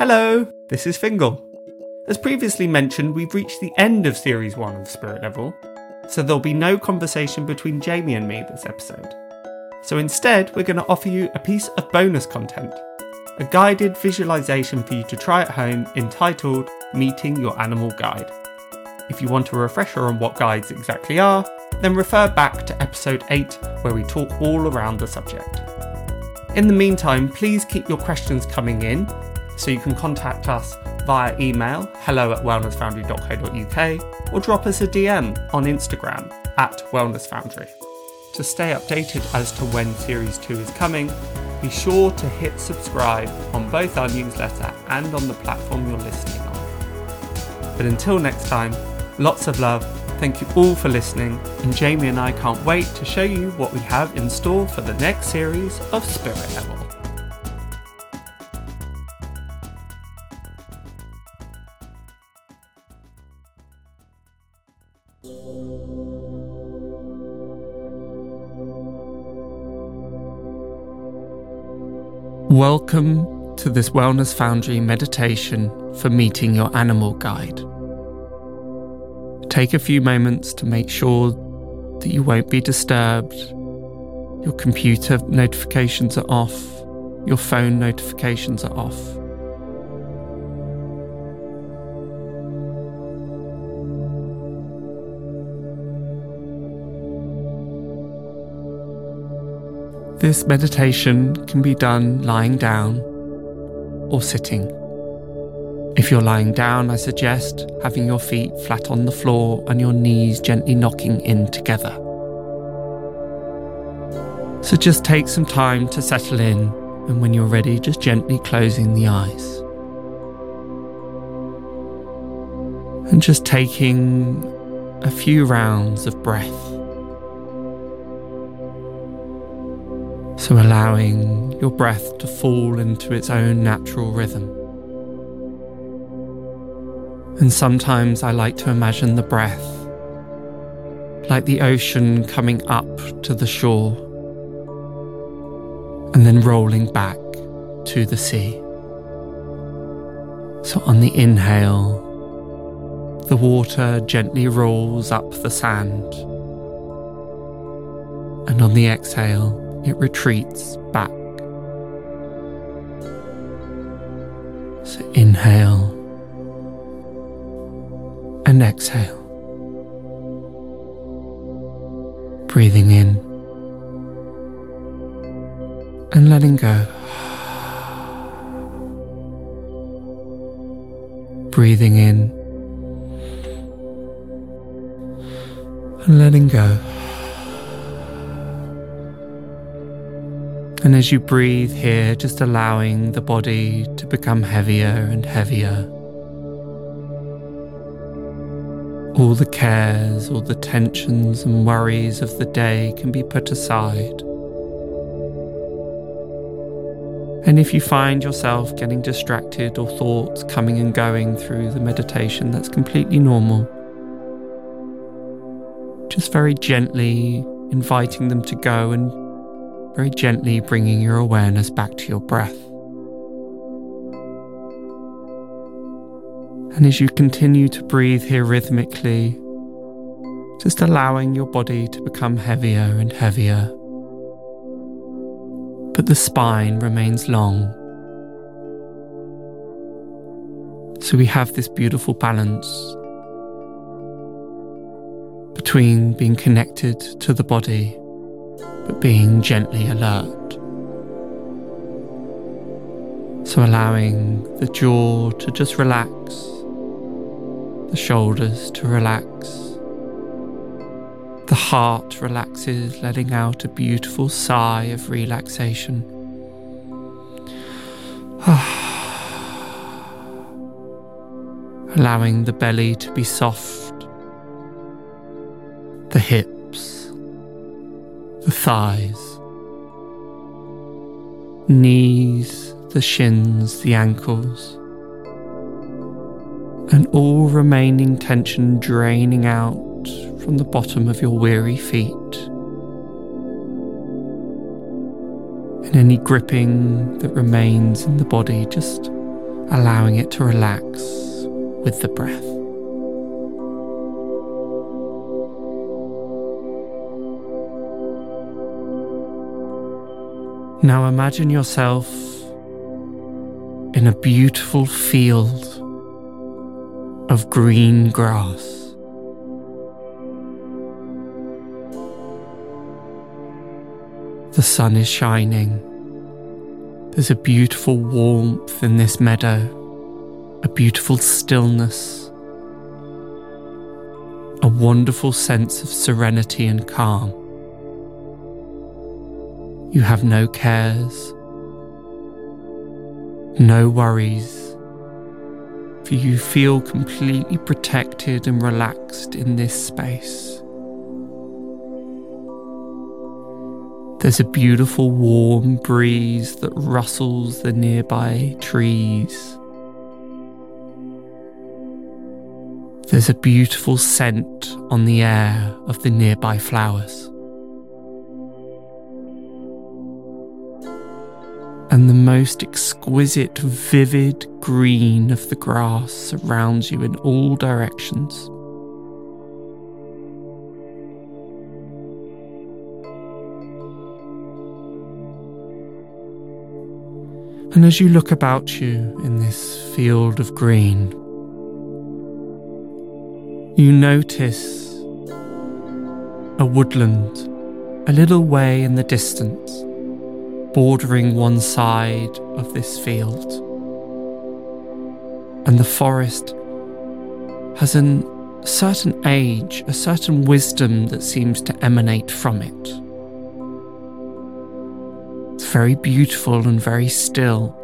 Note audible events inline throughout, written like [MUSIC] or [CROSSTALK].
Hello, this is Fiongal. As previously mentioned, we've reached the end of Series 1 of Spirit Level, so there'll be no conversation between Jamie and me this episode. So instead, we're going to offer you a piece of bonus content a guided visualization for you to try at home entitled Meeting Your Animal Guide. If you want a refresher on what guides exactly are, then refer back to episode 8 where we talk all around the subject. In the meantime, please keep your questions coming in so you can contact us via email hello at wellnessfoundry.co.uk or drop us a DM on Instagram at wellnessfoundry. To stay updated as to when Series 2 is coming, be sure to hit subscribe on both our newsletter and on the platform you're listening on. But until next time, lots of love, thank you all for listening, and Jamie and I can't wait to show you what we have in store for the next series of Spirit Level. Welcome to this Wellness Foundry meditation for meeting your animal guide. Take a few moments to make sure that you won't be disturbed. Your computer notifications are off, your phone notifications are off. This meditation can be done lying down or sitting. If you're lying down, I suggest having your feet flat on the floor and your knees gently knocking in together. So just take some time to settle in, and when you're ready, just gently closing the eyes. And just taking a few rounds of breath. So allowing your breath to fall into its own natural rhythm. And sometimes I like to imagine the breath like the ocean coming up to the shore and then rolling back to the sea. So on the inhale, the water gently rolls up the sand. And on the exhale, it retreats back. So inhale and exhale. Breathing in and letting go. Breathing in and letting go. And as you breathe here, just allowing the body to become heavier and heavier. All the cares, all the tensions and worries of the day can be put aside. And if you find yourself getting distracted or thoughts coming and going through the meditation, that's completely normal. Just very gently inviting them to go and very gently bringing your awareness back to your breath. And as you continue to breathe here rhythmically, just allowing your body to become heavier and heavier. But the spine remains long. So we have this beautiful balance between being connected to the body but being gently alert. So allowing the jaw to just relax, the shoulders to relax, the heart relaxes, letting out a beautiful sigh of relaxation. [SIGHS] allowing the belly to be soft, the hips the thighs, knees, the shins, the ankles, and all remaining tension draining out from the bottom of your weary feet. And any gripping that remains in the body, just allowing it to relax with the breath. Now imagine yourself in a beautiful field of green grass. The sun is shining. There's a beautiful warmth in this meadow, a beautiful stillness, a wonderful sense of serenity and calm. You have no cares, no worries, for you feel completely protected and relaxed in this space. There's a beautiful warm breeze that rustles the nearby trees. There's a beautiful scent on the air of the nearby flowers. And the most exquisite, vivid green of the grass surrounds you in all directions. And as you look about you in this field of green, you notice a woodland a little way in the distance bordering one side of this field. And the forest has a certain age, a certain wisdom that seems to emanate from it. It's very beautiful and very still.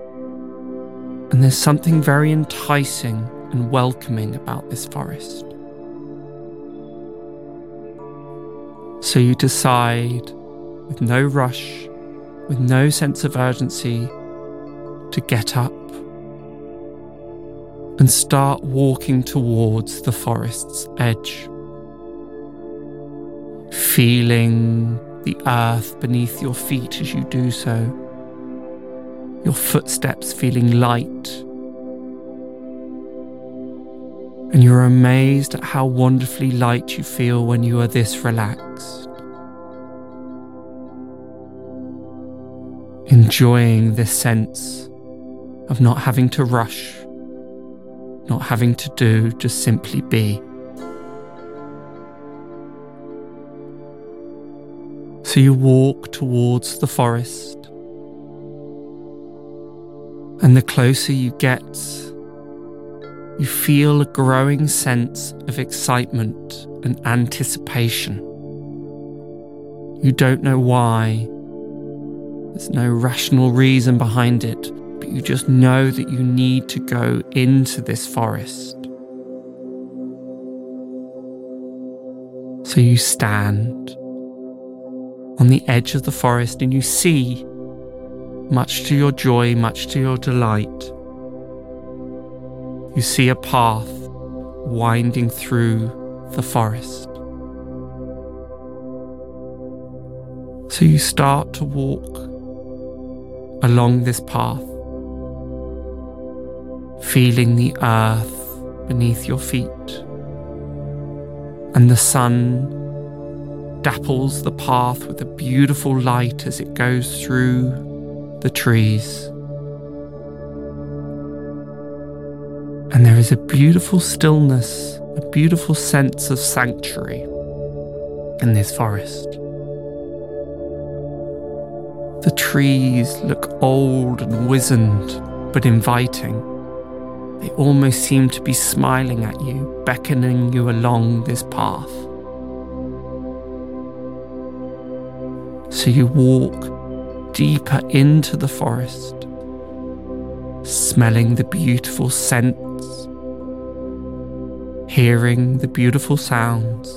And there's something very enticing and welcoming about this forest. So you decide, with no rush, with no sense of urgency to get up and start walking towards the forest's edge. Feeling the earth beneath your feet as you do so, your footsteps feeling light. And you're amazed at how wonderfully light you feel when you are this relaxed. Enjoying this sense of not having to rush, not having to do, just simply be. So you walk towards the forest, and the closer you get, you feel a growing sense of excitement and anticipation. You don't know why there's no rational reason behind it, but you just know that you need to go into this forest. So you stand on the edge of the forest and you see, much to your joy, much to your delight, you see a path winding through the forest. So you start to walk along this path, feeling the earth beneath your feet, and the sun dapples the path with a beautiful light as it goes through the trees. And there is a beautiful stillness, a beautiful sense of sanctuary in this forest. The trees look old and wizened, but inviting. They almost seem to be smiling at you, beckoning you along this path. So you walk deeper into the forest, smelling the beautiful scents, hearing the beautiful sounds,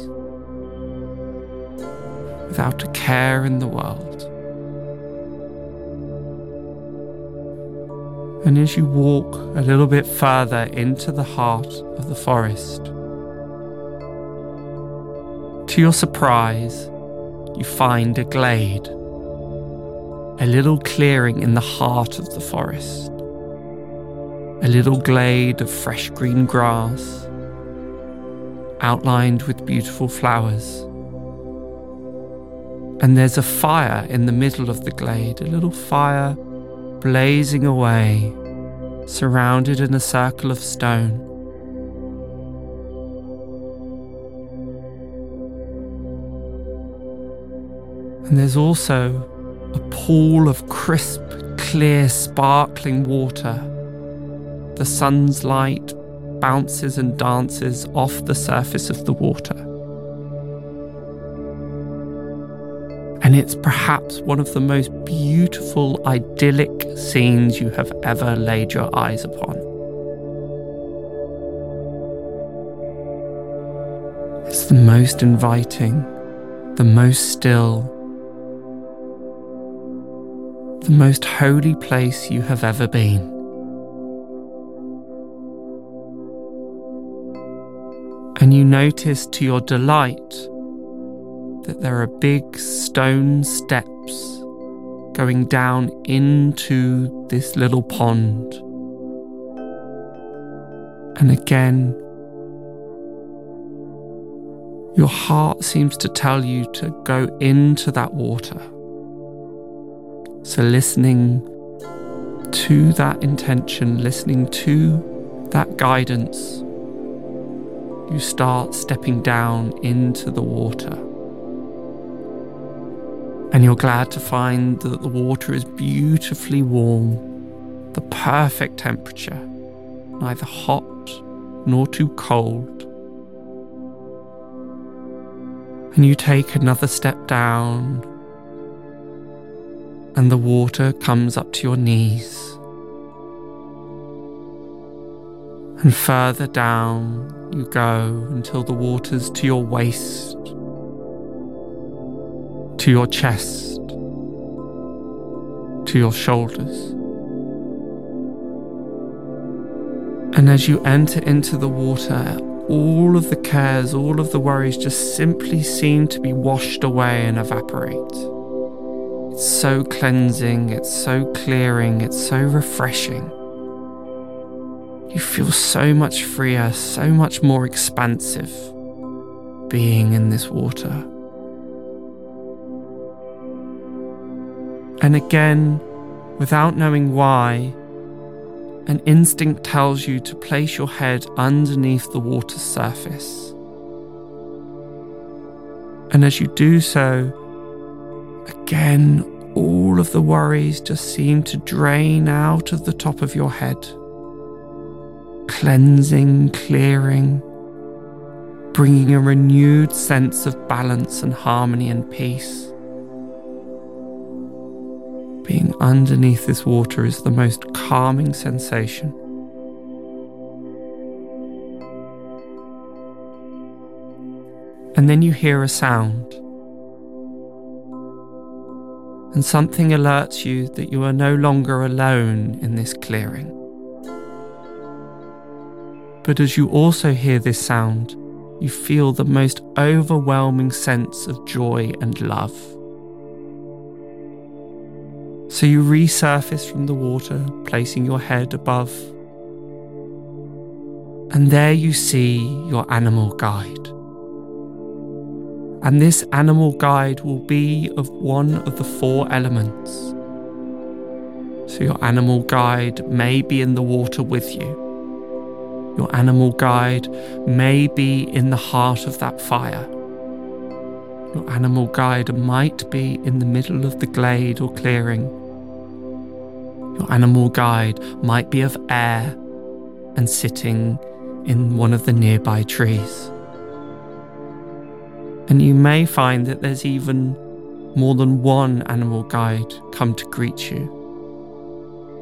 without a care in the world. And as you walk a little bit further into the heart of the forest, to your surprise, you find a glade, a little clearing in the heart of the forest. a little glade of fresh green grass, outlined with beautiful flowers. And there's a fire in the middle of the glade, a little fire blazing away, surrounded in a circle of stone. And there's also a pool of crisp, clear, sparkling water. The sun's light bounces and dances off the surface of the water. And it's perhaps one of the most beautiful, idyllic scenes you have ever laid your eyes upon. It's the most inviting, the most still, the most holy place you have ever been. And you notice to your delight that there are big stone steps going down into this little pond. And again, your heart seems to tell you to go into that water. So, listening to that intention, listening to that guidance, you start stepping down into the water and you're glad to find that the water is beautifully warm, the perfect temperature, neither hot nor too cold. And you take another step down, and the water comes up to your knees. And further down you go until the water's to your waist to your chest, to your shoulders. And as you enter into the water, all of the cares, all of the worries just simply seem to be washed away and evaporate. It's so cleansing, it's so clearing, it's so refreshing. You feel so much freer, so much more expansive being in this water. And again, without knowing why, an instinct tells you to place your head underneath the water's surface. And as you do so, again, all of the worries just seem to drain out of the top of your head, cleansing, clearing, bringing a renewed sense of balance and harmony and peace. Being underneath this water is the most calming sensation. And then you hear a sound. And something alerts you that you are no longer alone in this clearing. But as you also hear this sound, you feel the most overwhelming sense of joy and love. So you resurface from the water, placing your head above. And there you see your animal guide. And this animal guide will be of one of the four elements. So your animal guide may be in the water with you. Your animal guide may be in the heart of that fire. Your animal guide might be in the middle of the glade or clearing your animal guide might be of air and sitting in one of the nearby trees. And you may find that there's even more than one animal guide come to greet you.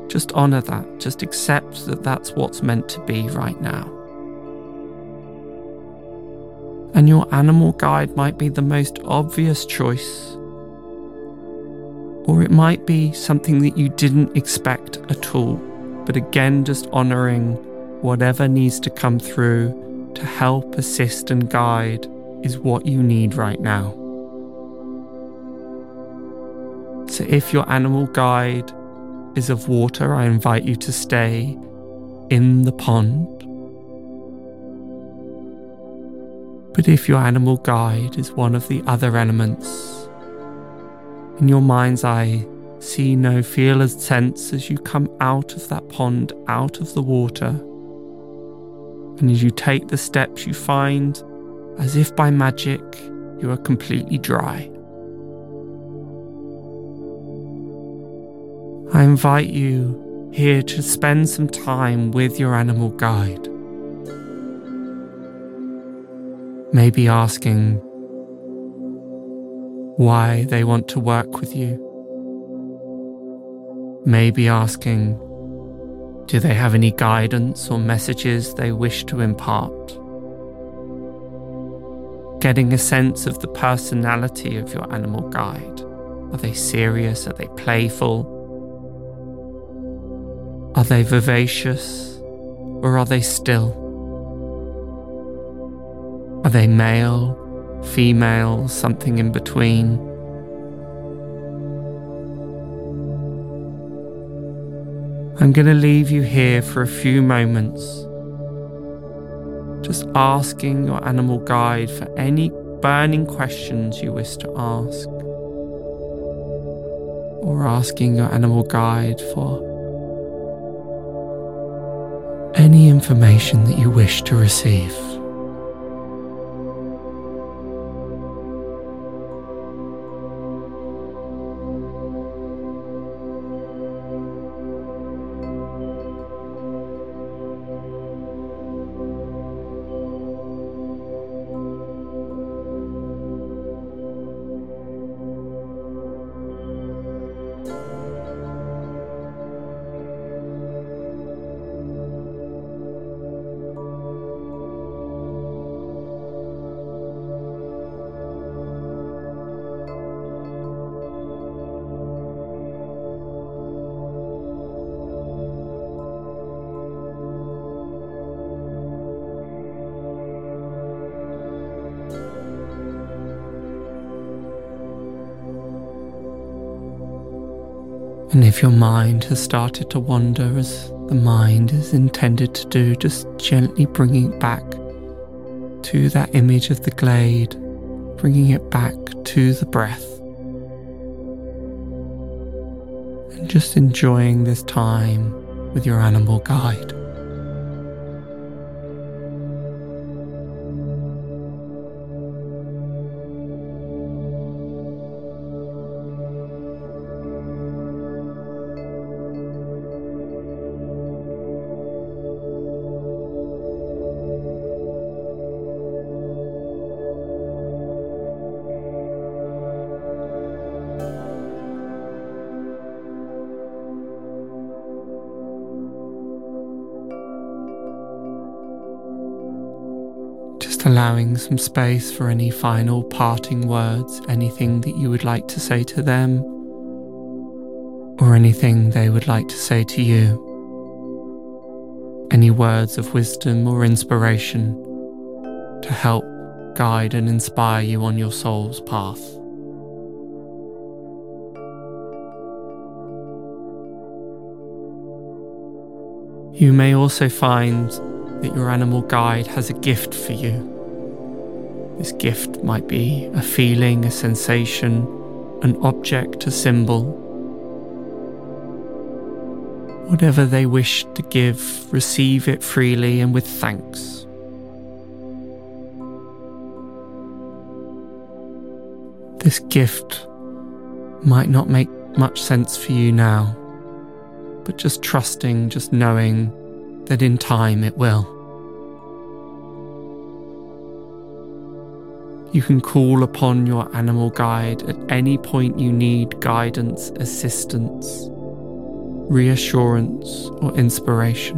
Just honour that, just accept that that's what's meant to be right now. And your animal guide might be the most obvious choice or it might be something that you didn't expect at all, but again, just honoring whatever needs to come through to help, assist, and guide is what you need right now. So, if your animal guide is of water, I invite you to stay in the pond. But if your animal guide is one of the other elements, in your mind's eye, see no feel or sense as you come out of that pond, out of the water. And as you take the steps, you find, as if by magic, you are completely dry. I invite you here to spend some time with your animal guide. Maybe asking why they want to work with you. Maybe asking, do they have any guidance or messages they wish to impart? Getting a sense of the personality of your animal guide. Are they serious? Are they playful? Are they vivacious or are they still? Are they male, female, something in between? I'm going to leave you here for a few moments, just asking your animal guide for any burning questions you wish to ask, or asking your animal guide for any information that you wish to receive. And if your mind has started to wander as the mind is intended to do, just gently bringing it back to that image of the glade, bringing it back to the breath. And just enjoying this time with your animal guide. Allowing some space for any final parting words, anything that you would like to say to them, or anything they would like to say to you. Any words of wisdom or inspiration to help guide and inspire you on your soul's path. You may also find that your animal guide has a gift for you. This gift might be a feeling, a sensation, an object, a symbol. Whatever they wish to give, receive it freely and with thanks. This gift might not make much sense for you now, but just trusting, just knowing that in time it will. You can call upon your animal guide at any point you need guidance, assistance, reassurance, or inspiration,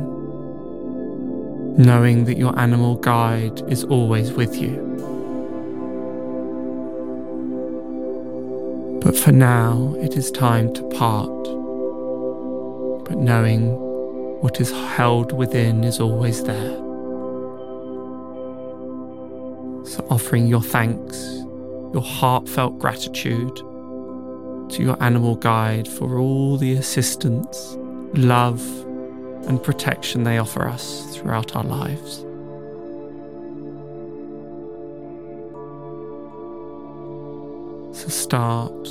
knowing that your animal guide is always with you. But for now, it is time to part. But knowing what is held within is always there. So, offering your thanks, your heartfelt gratitude to your animal guide for all the assistance, love, and protection they offer us throughout our lives. So start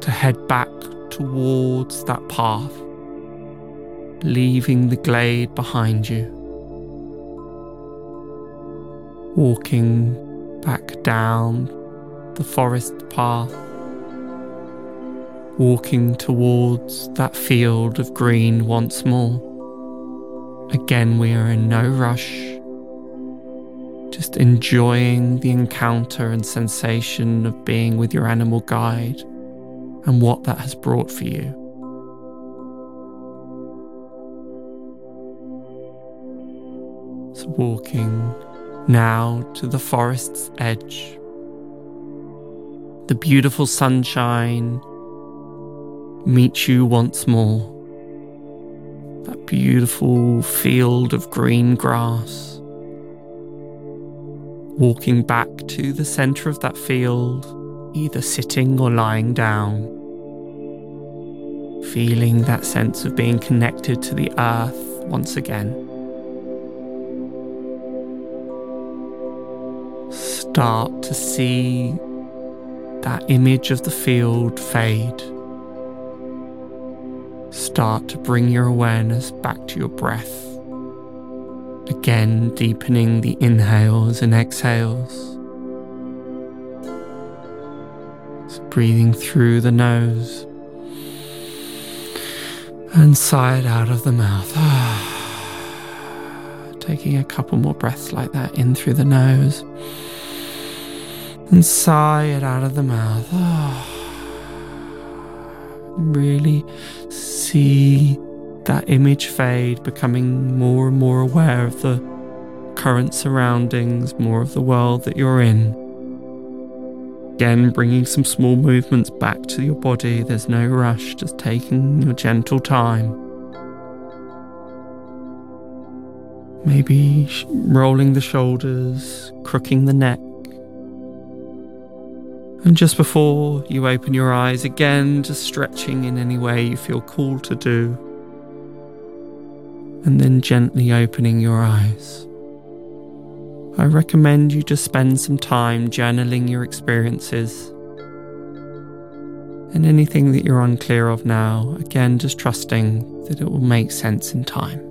to head back towards that path, leaving the glade behind you. Walking back down the forest path, walking towards that field of green once more. Again, we are in no rush just enjoying the encounter and sensation of being with your animal guide and what that has brought for you. So, walking now to the forest's edge, the beautiful sunshine meets you once more. That beautiful field of green grass walking back to the centre of that field, either sitting or lying down. Feeling that sense of being connected to the earth once again. Start to see that image of the field fade. Start to bring your awareness back to your breath. Again, deepening the inhales and exhales. So breathing through the nose and sigh it out of the mouth. [SIGHS] Taking a couple more breaths like that in through the nose and sigh it out of the mouth. Ah. Really see that image fade, becoming more and more aware of the current surroundings, more of the world that you're in. Again, bringing some small movements back to your body. There's no rush, just taking your gentle time. Maybe rolling the shoulders, crooking the neck. And just before you open your eyes again, just stretching in any way you feel called to do and then gently opening your eyes. I recommend you to spend some time journaling your experiences and anything that you're unclear of now, again, just trusting that it will make sense in time.